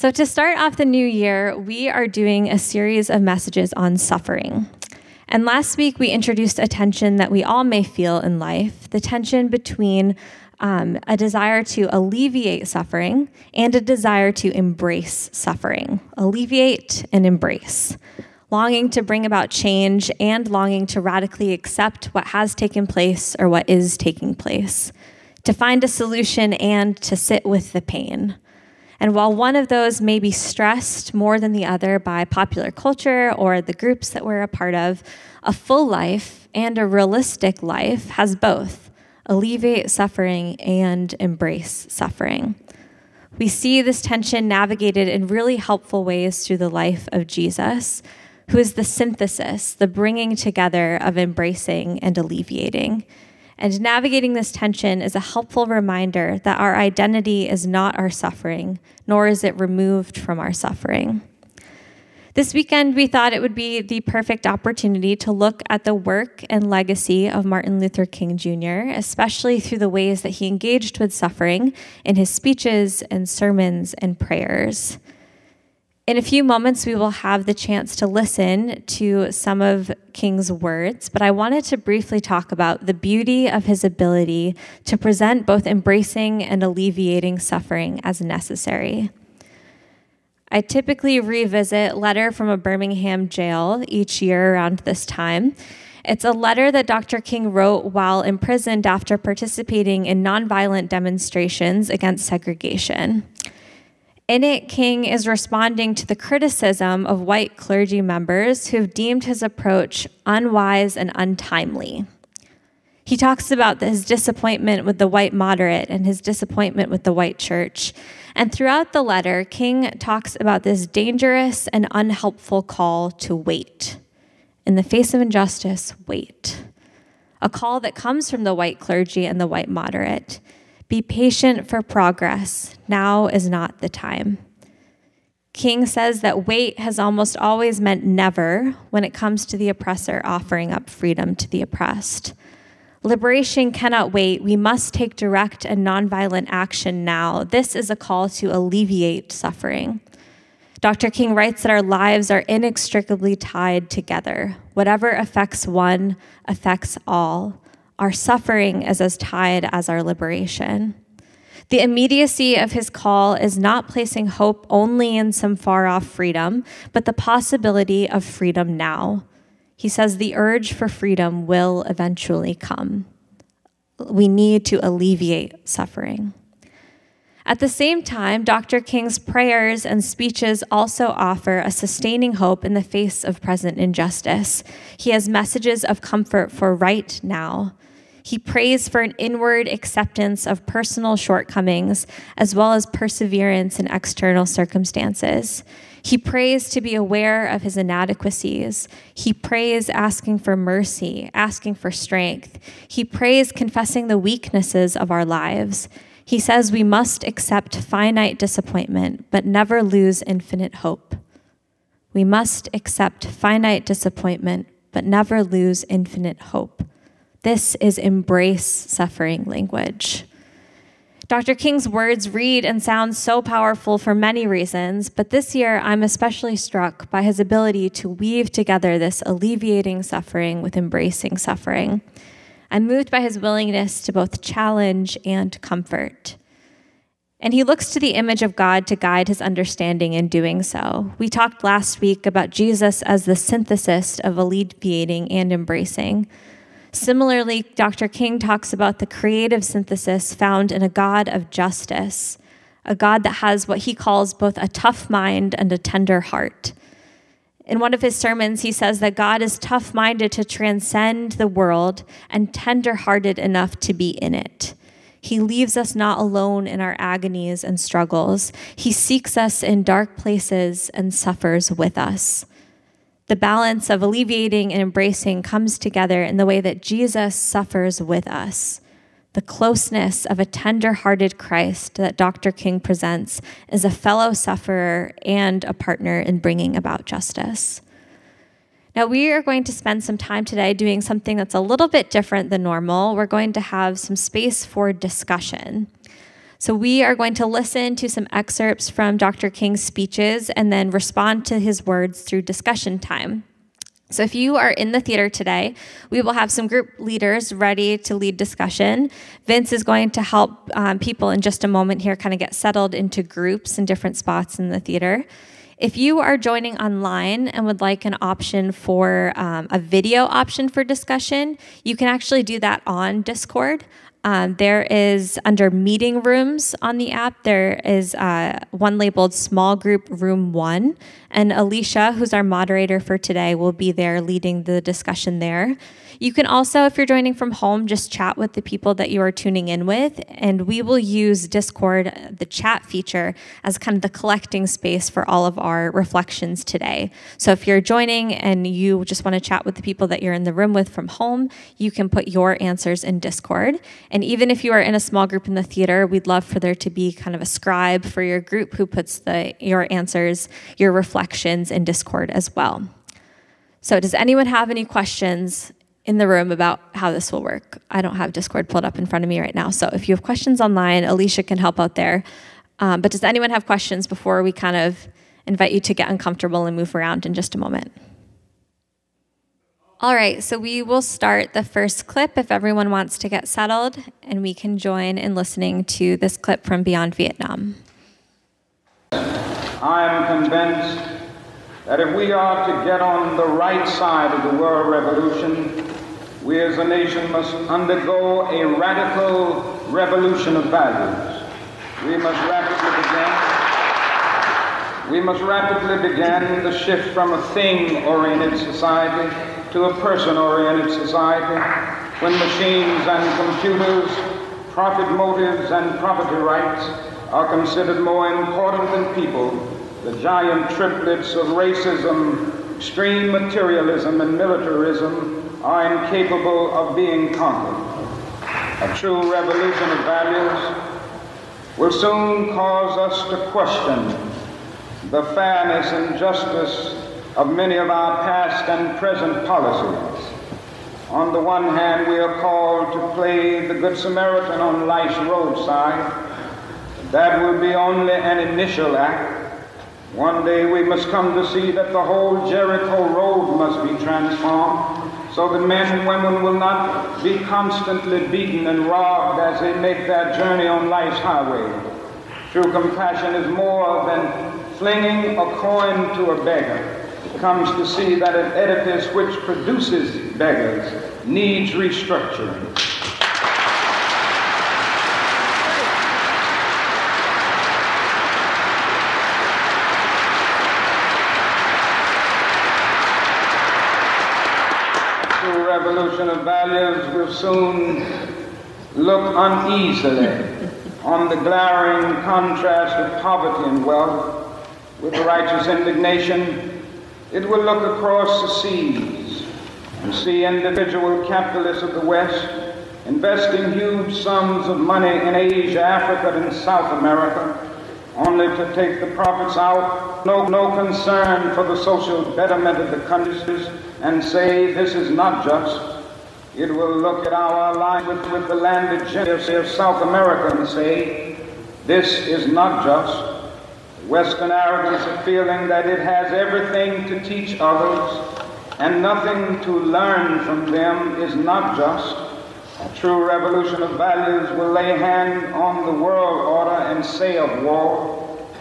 So, to start off the new year, we are doing a series of messages on suffering. And last week, we introduced a tension that we all may feel in life the tension between um, a desire to alleviate suffering and a desire to embrace suffering. Alleviate and embrace. Longing to bring about change and longing to radically accept what has taken place or what is taking place. To find a solution and to sit with the pain. And while one of those may be stressed more than the other by popular culture or the groups that we're a part of, a full life and a realistic life has both alleviate suffering and embrace suffering. We see this tension navigated in really helpful ways through the life of Jesus, who is the synthesis, the bringing together of embracing and alleviating. And navigating this tension is a helpful reminder that our identity is not our suffering, nor is it removed from our suffering. This weekend, we thought it would be the perfect opportunity to look at the work and legacy of Martin Luther King Jr., especially through the ways that he engaged with suffering in his speeches and sermons and prayers. In a few moments, we will have the chance to listen to some of King's words, but I wanted to briefly talk about the beauty of his ability to present both embracing and alleviating suffering as necessary. I typically revisit Letter from a Birmingham Jail each year around this time. It's a letter that Dr. King wrote while imprisoned after participating in nonviolent demonstrations against segregation. In it, King is responding to the criticism of white clergy members who have deemed his approach unwise and untimely. He talks about his disappointment with the white moderate and his disappointment with the white church. And throughout the letter, King talks about this dangerous and unhelpful call to wait. In the face of injustice, wait. A call that comes from the white clergy and the white moderate. Be patient for progress. Now is not the time. King says that wait has almost always meant never when it comes to the oppressor offering up freedom to the oppressed. Liberation cannot wait. We must take direct and nonviolent action now. This is a call to alleviate suffering. Dr. King writes that our lives are inextricably tied together. Whatever affects one affects all. Our suffering is as tied as our liberation. The immediacy of his call is not placing hope only in some far off freedom, but the possibility of freedom now. He says the urge for freedom will eventually come. We need to alleviate suffering. At the same time, Dr. King's prayers and speeches also offer a sustaining hope in the face of present injustice. He has messages of comfort for right now. He prays for an inward acceptance of personal shortcomings as well as perseverance in external circumstances. He prays to be aware of his inadequacies. He prays asking for mercy, asking for strength. He prays confessing the weaknesses of our lives. He says we must accept finite disappointment, but never lose infinite hope. We must accept finite disappointment, but never lose infinite hope. This is embrace suffering language. Dr. King's words read and sound so powerful for many reasons, but this year I'm especially struck by his ability to weave together this alleviating suffering with embracing suffering. I'm moved by his willingness to both challenge and comfort. And he looks to the image of God to guide his understanding in doing so. We talked last week about Jesus as the synthesis of alleviating and embracing. Similarly, Dr. King talks about the creative synthesis found in a God of justice, a God that has what he calls both a tough mind and a tender heart. In one of his sermons, he says that God is tough minded to transcend the world and tender hearted enough to be in it. He leaves us not alone in our agonies and struggles. He seeks us in dark places and suffers with us the balance of alleviating and embracing comes together in the way that Jesus suffers with us. The closeness of a tender hearted Christ that Dr. King presents is a fellow sufferer and a partner in bringing about justice. Now, we are going to spend some time today doing something that's a little bit different than normal. We're going to have some space for discussion. So, we are going to listen to some excerpts from Dr. King's speeches and then respond to his words through discussion time. So, if you are in the theater today, we will have some group leaders ready to lead discussion. Vince is going to help um, people in just a moment here kind of get settled into groups in different spots in the theater. If you are joining online and would like an option for um, a video option for discussion, you can actually do that on Discord. Um, there is under meeting rooms on the app, there is uh, one labeled small group room one. And Alicia, who's our moderator for today, will be there leading the discussion there. You can also, if you're joining from home, just chat with the people that you are tuning in with. And we will use Discord, the chat feature, as kind of the collecting space for all of our reflections today. So if you're joining and you just want to chat with the people that you're in the room with from home, you can put your answers in Discord. And even if you are in a small group in the theater, we'd love for there to be kind of a scribe for your group who puts the your answers, your reflections in Discord as well. So, does anyone have any questions in the room about how this will work. I don't have Discord pulled up in front of me right now. So if you have questions online, Alicia can help out there. Um, but does anyone have questions before we kind of invite you to get uncomfortable and move around in just a moment? All right, so we will start the first clip if everyone wants to get settled, and we can join in listening to this clip from Beyond Vietnam. I am convinced that if we are to get on the right side of the world revolution, we as a nation must undergo a radical revolution of values. We must rapidly begin. We must rapidly begin the shift from a thing-oriented society to a person-oriented society when machines and computers, profit motives and property rights are considered more important than people, the giant triplets of racism, extreme materialism, and militarism are incapable of being conquered. A true revolution of values will soon cause us to question the fairness and justice of many of our past and present policies. On the one hand, we are called to play the Good Samaritan on life's roadside. That will be only an initial act. One day we must come to see that the whole Jericho road must be transformed so that men and women will not be constantly beaten and robbed as they make their journey on life's highway. True compassion is more than flinging a coin to a beggar. It comes to see that an edifice which produces beggars needs restructuring. Revolution of values will soon look uneasily on the glaring contrast of poverty and wealth with righteous indignation. It will look across the seas and see individual capitalists of the West investing huge sums of money in Asia, Africa, and South America only to take the profits out, no, no concern for the social betterment of the countries, and say this is not just. It will look at our alliance with, the landed gentry of South America and say this is not just. Western arrogance of feeling that it has everything to teach others and nothing to learn from them is not just. A true revolution of values will lay hand on the world order and say of war,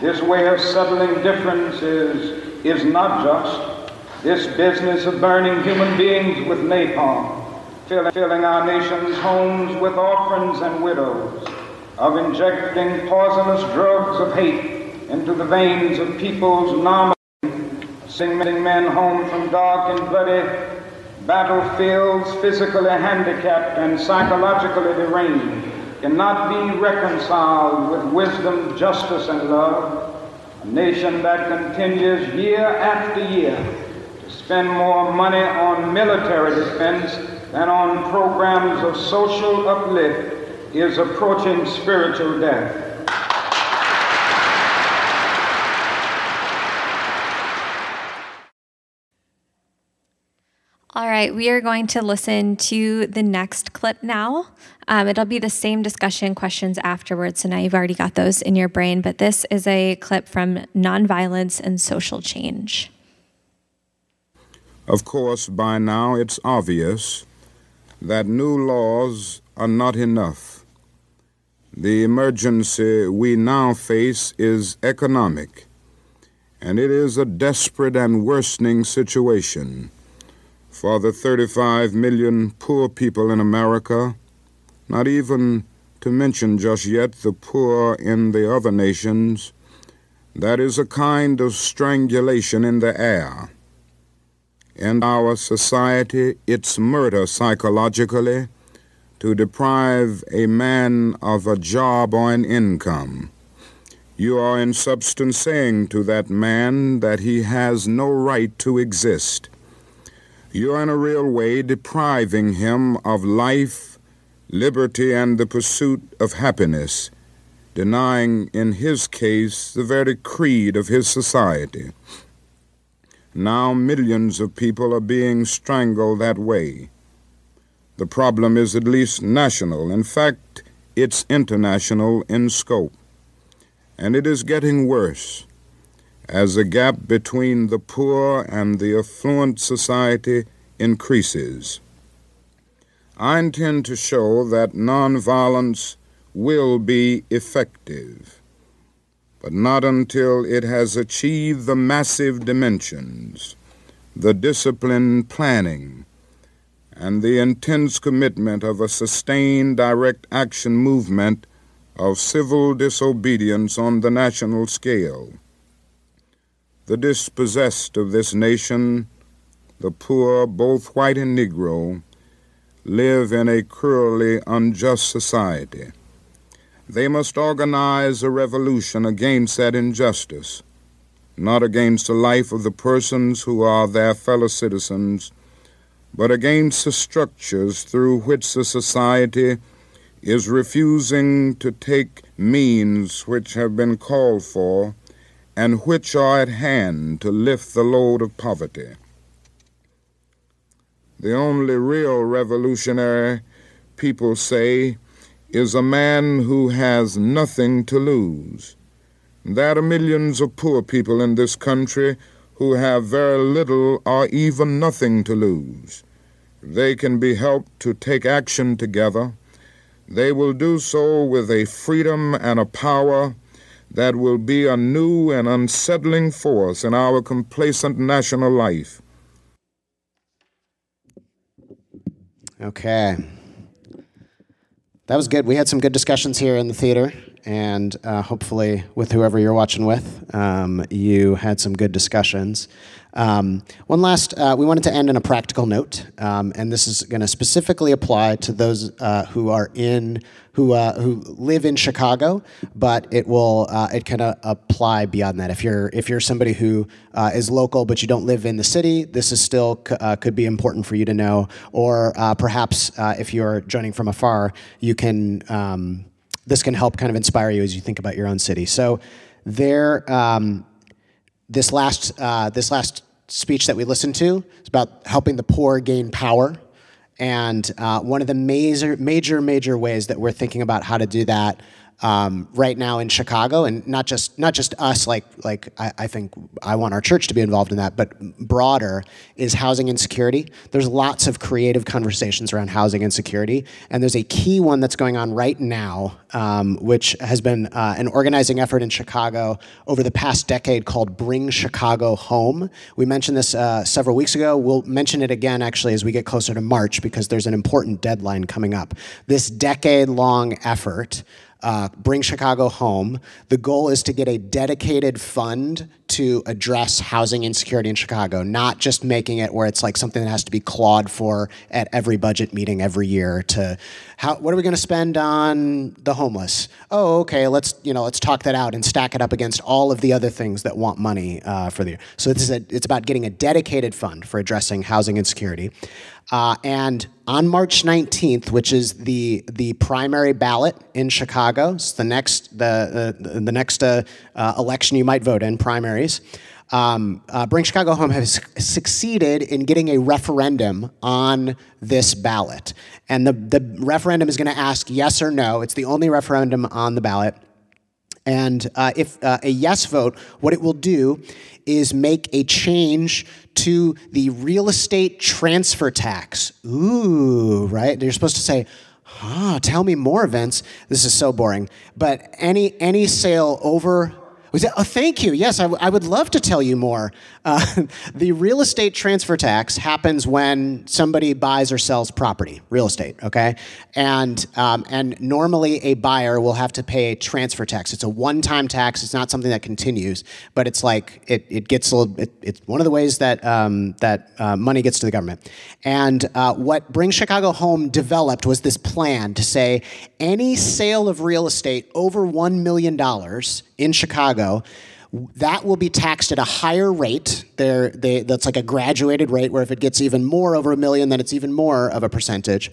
this way of settling differences is not just. This business of burning human beings with napalm, filling our nation's homes with orphans and widows, of injecting poisonous drugs of hate into the veins of people's normal, sending men home from dark and bloody battlefields physically handicapped and psychologically deranged cannot be reconciled with wisdom, justice, and love. A nation that continues year after year to spend more money on military defense than on programs of social uplift is approaching spiritual death. All right, we are going to listen to the next clip now. Um, it'll be the same discussion questions afterwards. So now you've already got those in your brain, but this is a clip from Nonviolence and Social Change. Of course, by now it's obvious that new laws are not enough. The emergency we now face is economic, and it is a desperate and worsening situation for the 35 million poor people in America, not even to mention just yet the poor in the other nations. That is a kind of strangulation in the air. In our society, it's murder psychologically to deprive a man of a job or an income. You are in substance saying to that man that he has no right to exist you are in a real way depriving him of life, liberty, and the pursuit of happiness, denying, in his case, the very creed of his society. Now millions of people are being strangled that way. The problem is at least national. In fact, it's international in scope. And it is getting worse as the gap between the poor and the affluent society increases. I intend to show that nonviolence will be effective, but not until it has achieved the massive dimensions, the disciplined planning, and the intense commitment of a sustained direct action movement of civil disobedience on the national scale the dispossessed of this nation, the poor, both white and Negro, live in a cruelly unjust society. They must organize a revolution against that injustice, not against the life of the persons who are their fellow citizens, but against the structures through which the society is refusing to take means which have been called for and which are at hand to lift the load of poverty. The only real revolutionary, people say, is a man who has nothing to lose. There are millions of poor people in this country who have very little or even nothing to lose. They can be helped to take action together. They will do so with a freedom and a power that will be a new and unsettling force in our complacent national life. Okay. That was good. We had some good discussions here in the theater, and uh, hopefully, with whoever you're watching with, um, you had some good discussions. Um, one last, uh, we wanted to end on a practical note, um, and this is going to specifically apply to those uh, who are in, who uh, who live in Chicago, but it will uh, it can apply beyond that. If you're if you're somebody who uh, is local but you don't live in the city, this is still could be important for you to know. Or perhaps if you're joining from afar, you can um, this can help kind of inspire you as you think about your own city. So there. Um, this last uh, this last speech that we listened to is about helping the poor gain power. And uh, one of the major, major, major ways that we're thinking about how to do that um, right now in Chicago, and not just not just us. Like like I, I, think I want our church to be involved in that, but broader is housing insecurity. There's lots of creative conversations around housing insecurity, and there's a key one that's going on right now, um, which has been uh, an organizing effort in Chicago over the past decade called Bring Chicago Home. We mentioned this uh, several weeks ago. We'll mention it again actually as we get closer to March because there's an important deadline coming up. This decade-long effort uh, Bring Chicago Home. The goal is to get a dedicated fund to address housing insecurity in Chicago, not just making it where it's like something that has to be clawed for at every budget meeting every year to how what are we going to spend on the homeless? Oh, okay, let's you know let's talk that out and stack it up against all of the other things that want money uh, for the year. So this is a, it's about getting a dedicated fund for addressing housing insecurity. Uh, and on March 19th, which is the the primary ballot in Chicago, it's the next the the, the next uh, uh, election you might vote in primaries. Um, uh, Bring Chicago Home has succeeded in getting a referendum on this ballot, and the the referendum is going to ask yes or no. It's the only referendum on the ballot. And uh, if uh, a yes vote, what it will do is make a change to the real estate transfer tax. Ooh, right? You're supposed to say, ah, tell me more, Vince. This is so boring. But any any sale over was that, oh, thank you. Yes, I, would love to tell you more. Uh, the real estate transfer tax happens when somebody buys or sells property, real estate, okay? And, um, and normally a buyer will have to pay a transfer tax. It's a one time tax, it's not something that continues, but it's like it, it gets a little, it, it's one of the ways that, um, that uh, money gets to the government. And uh, what Bring Chicago Home developed was this plan to say any sale of real estate over $1 million in Chicago, that will be taxed at a higher rate. There, they, that's like a graduated rate where if it gets even more over a million, then it's even more of a percentage.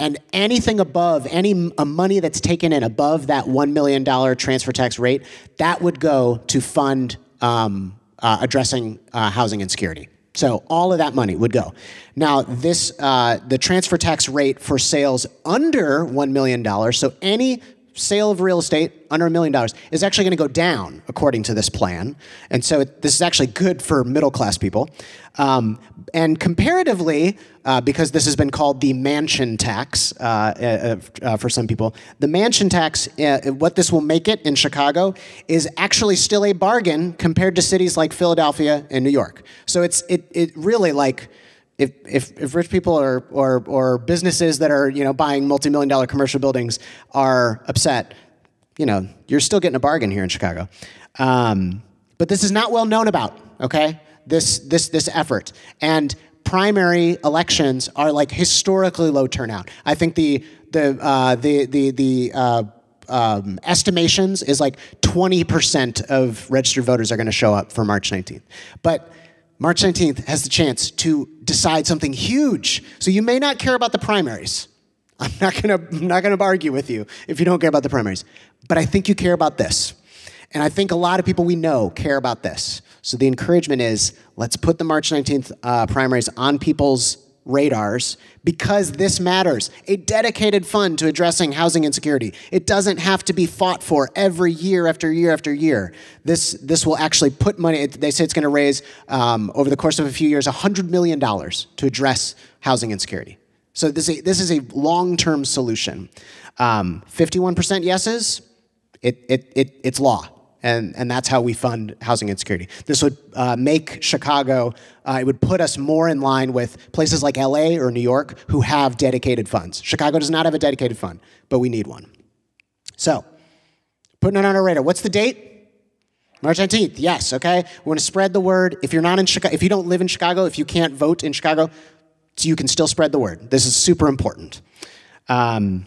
And anything above, any uh, money that's taken in above that $1 million transfer tax rate, that would go to fund um, uh, addressing uh, housing insecurity. So all of that money would go. Now, this uh, the transfer tax rate for sales under one million dollars. So any sale of real estate under a million dollars is actually going to go down according to this plan. And so it, this is actually good for middle class people. Um, and comparatively, uh, because this has been called the mansion tax uh, uh, uh for some people, the mansion tax, uh, what this will make it in Chicago is actually still a bargain compared to cities like Philadelphia and New York. So it's it, it really like if, if, if rich people or, or, or businesses that are you know, buying multi-million dollar commercial buildings are upset, you know, you're still getting a bargain here in Chicago. Um, but this is not well known about, okay? This, this, this effort. And primary elections are like historically low turnout. I think the, the, uh, the, the, the uh, um, estimations is like 20% of registered voters are going to show up for March 19th. But March 19th has the chance to decide something huge. So you may not care about the primaries. I'm not gonna, I'm not gonna argue with you if you don't care about the primaries. But I think you care about this. And I think a lot of people we know care about this. So the encouragement is let's put the March 19th uh, primaries on people's radars because this matters. A dedicated fund to addressing housing insecurity. It doesn't have to be fought for every year after year after year. This, this will actually put money, they say it's going to raise, um, over the course of a few years, $100 million to address housing insecurity. So this is a, this is a long-term solution. Um, 51% yeses, it, it, it, it's law and, and that's how we fund housing insecurity. This would uh, make Chicago, uh, it would put us more in line with places like LA or New York who have dedicated funds. Chicago does not have a dedicated fund, but we need one. So, putting it on our radar. What's the date? March 19th. Yes, okay. We want to spread the word. If you're not in Chicago, if you don't live in Chicago, if you can't vote in Chicago, so you can still spread the word. This is super important. Um,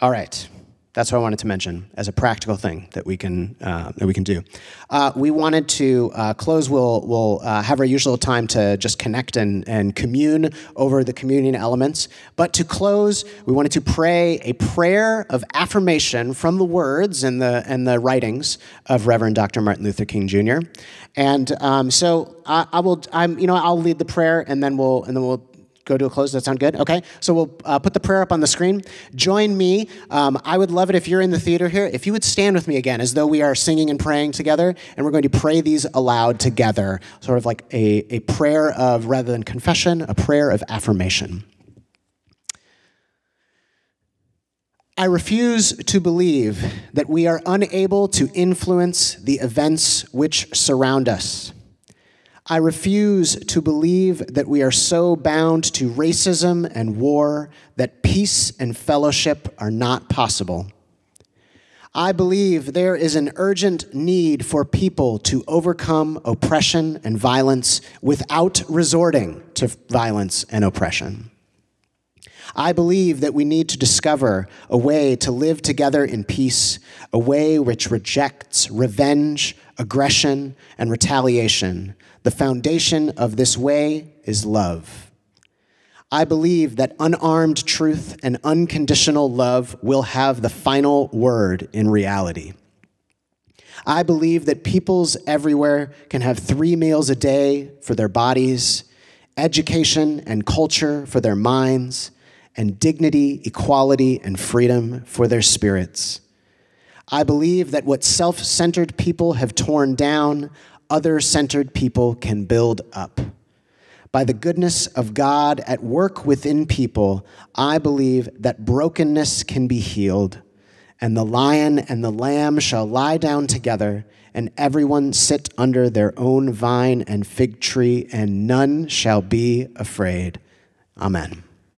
all right. That's what I wanted to mention as a practical thing that we can uh, that we can do. Uh, we wanted to uh, close. We'll we'll uh, have our usual time to just connect and and commune over the communion elements. But to close, we wanted to pray a prayer of affirmation from the words and the and the writings of Reverend Dr. Martin Luther King Jr. And um, so I, I will. I'm you know I'll lead the prayer and then we'll and then we'll go to a close. Does that sound good? Okay. So we'll uh, put the prayer up on the screen. Join me. Um, I would love it if you're in the theater here, if you would stand with me again as though we are singing and praying together. And we're going to pray these aloud together, sort of like a, a prayer of, rather than confession, a prayer of affirmation. I refuse to believe that we are unable to influence the events which surround us. I refuse to believe that we are so bound to racism and war that peace and fellowship are not possible. I believe there is an urgent need for people to overcome oppression and violence without resorting to violence and oppression. I believe that we need to discover a way to live together in peace, a way which rejects revenge, aggression, and retaliation, the foundation of this way is love. I believe that unarmed truth and unconditional love will have the final word in reality. I believe that peoples everywhere can have three meals a day for their bodies, education and culture for their minds, and dignity, equality, and freedom for their spirits. I believe that what self centered people have torn down, other centered people can build up. By the goodness of God at work within people, I believe that brokenness can be healed, and the lion and the lamb shall lie down together, and everyone sit under their own vine and fig tree, and none shall be afraid. Amen.